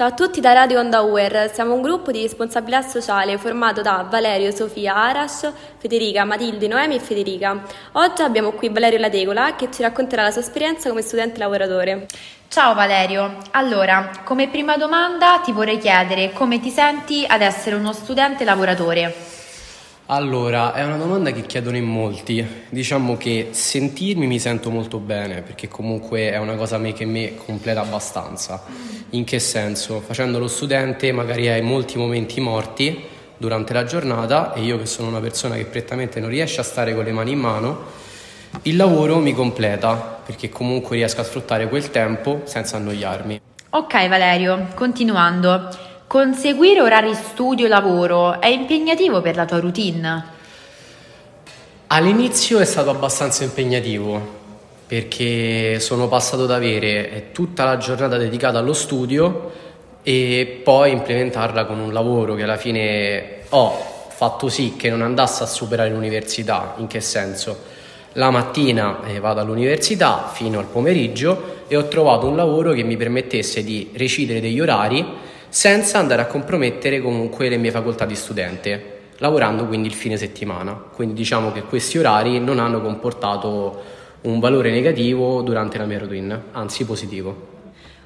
Ciao a tutti da Radio Onda UER, siamo un gruppo di responsabilità sociale formato da Valerio, Sofia, Arash, Federica, Matilde, Noemi e Federica. Oggi abbiamo qui Valerio Lategola che ci racconterà la sua esperienza come studente lavoratore. Ciao Valerio, allora, come prima domanda ti vorrei chiedere come ti senti ad essere uno studente lavoratore? Allora, è una domanda che chiedono in molti. Diciamo che sentirmi mi sento molto bene, perché comunque è una cosa che mi completa abbastanza. In che senso? Facendo lo studente magari hai molti momenti morti durante la giornata e io che sono una persona che prettamente non riesce a stare con le mani in mano, il lavoro mi completa, perché comunque riesco a sfruttare quel tempo senza annoiarmi. Ok Valerio, continuando. Conseguire orari studio-lavoro è impegnativo per la tua routine? All'inizio è stato abbastanza impegnativo perché sono passato ad avere tutta la giornata dedicata allo studio e poi implementarla con un lavoro che alla fine ho fatto sì che non andasse a superare l'università. In che senso? La mattina eh, vado all'università fino al pomeriggio e ho trovato un lavoro che mi permettesse di recidere degli orari senza andare a compromettere comunque le mie facoltà di studente, lavorando quindi il fine settimana. Quindi diciamo che questi orari non hanno comportato un valore negativo durante la mia routine, anzi positivo.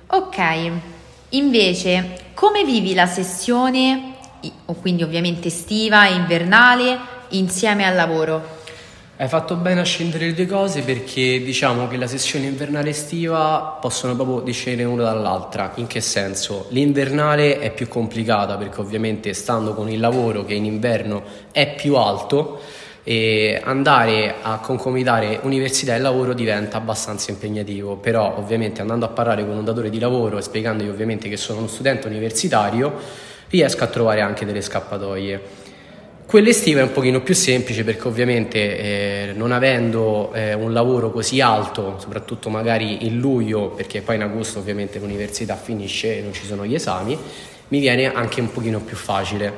Ok, invece come vivi la sessione, quindi ovviamente estiva e invernale, insieme al lavoro? Hai fatto bene a scendere le due cose perché diciamo che la sessione invernale estiva possono proprio discendere una dall'altra. In che senso? L'invernale è più complicata perché ovviamente stando con il lavoro che in inverno è più alto e andare a concomitare università e lavoro diventa abbastanza impegnativo, però ovviamente andando a parlare con un datore di lavoro e spiegandogli ovviamente che sono uno studente universitario riesco a trovare anche delle scappatoie. Quell'estiva è un pochino più semplice perché ovviamente eh, non avendo eh, un lavoro così alto, soprattutto magari in luglio, perché poi in agosto ovviamente l'università finisce e non ci sono gli esami, mi viene anche un pochino più facile.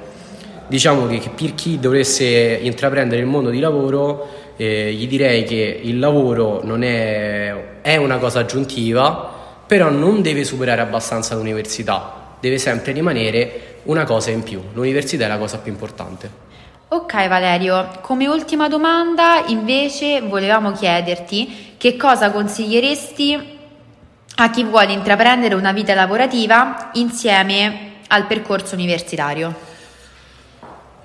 Diciamo che per chi dovesse intraprendere il mondo di lavoro, eh, gli direi che il lavoro è, è una cosa aggiuntiva, però non deve superare abbastanza l'università, deve sempre rimanere una cosa in più. L'università è la cosa più importante. Ok Valerio, come ultima domanda invece volevamo chiederti che cosa consiglieresti a chi vuole intraprendere una vita lavorativa insieme al percorso universitario?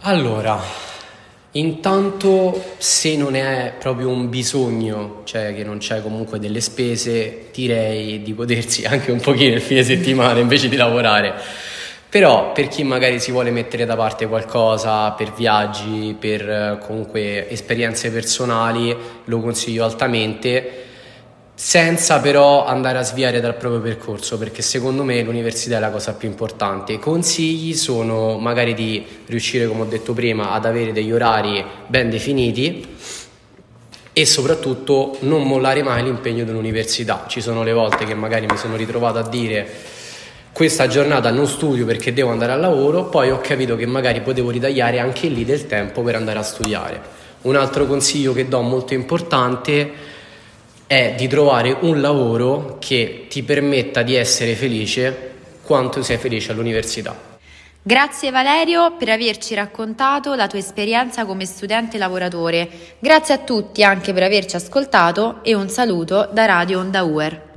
Allora, intanto se non è proprio un bisogno, cioè che non c'è comunque delle spese, direi di godersi anche un pochino il fine settimana invece di lavorare però per chi magari si vuole mettere da parte qualcosa per viaggi, per eh, comunque esperienze personali, lo consiglio altamente, senza però andare a sviare dal proprio percorso, perché secondo me l'università è la cosa più importante. Consigli sono magari di riuscire, come ho detto prima, ad avere degli orari ben definiti e soprattutto non mollare mai l'impegno dell'università. Ci sono le volte che magari mi sono ritrovato a dire questa giornata non studio perché devo andare al lavoro, poi ho capito che magari potevo ritagliare anche lì del tempo per andare a studiare. Un altro consiglio che do molto importante è di trovare un lavoro che ti permetta di essere felice quanto sei felice all'università. Grazie Valerio per averci raccontato la tua esperienza come studente lavoratore. Grazie a tutti anche per averci ascoltato e un saluto da Radio Onda UER.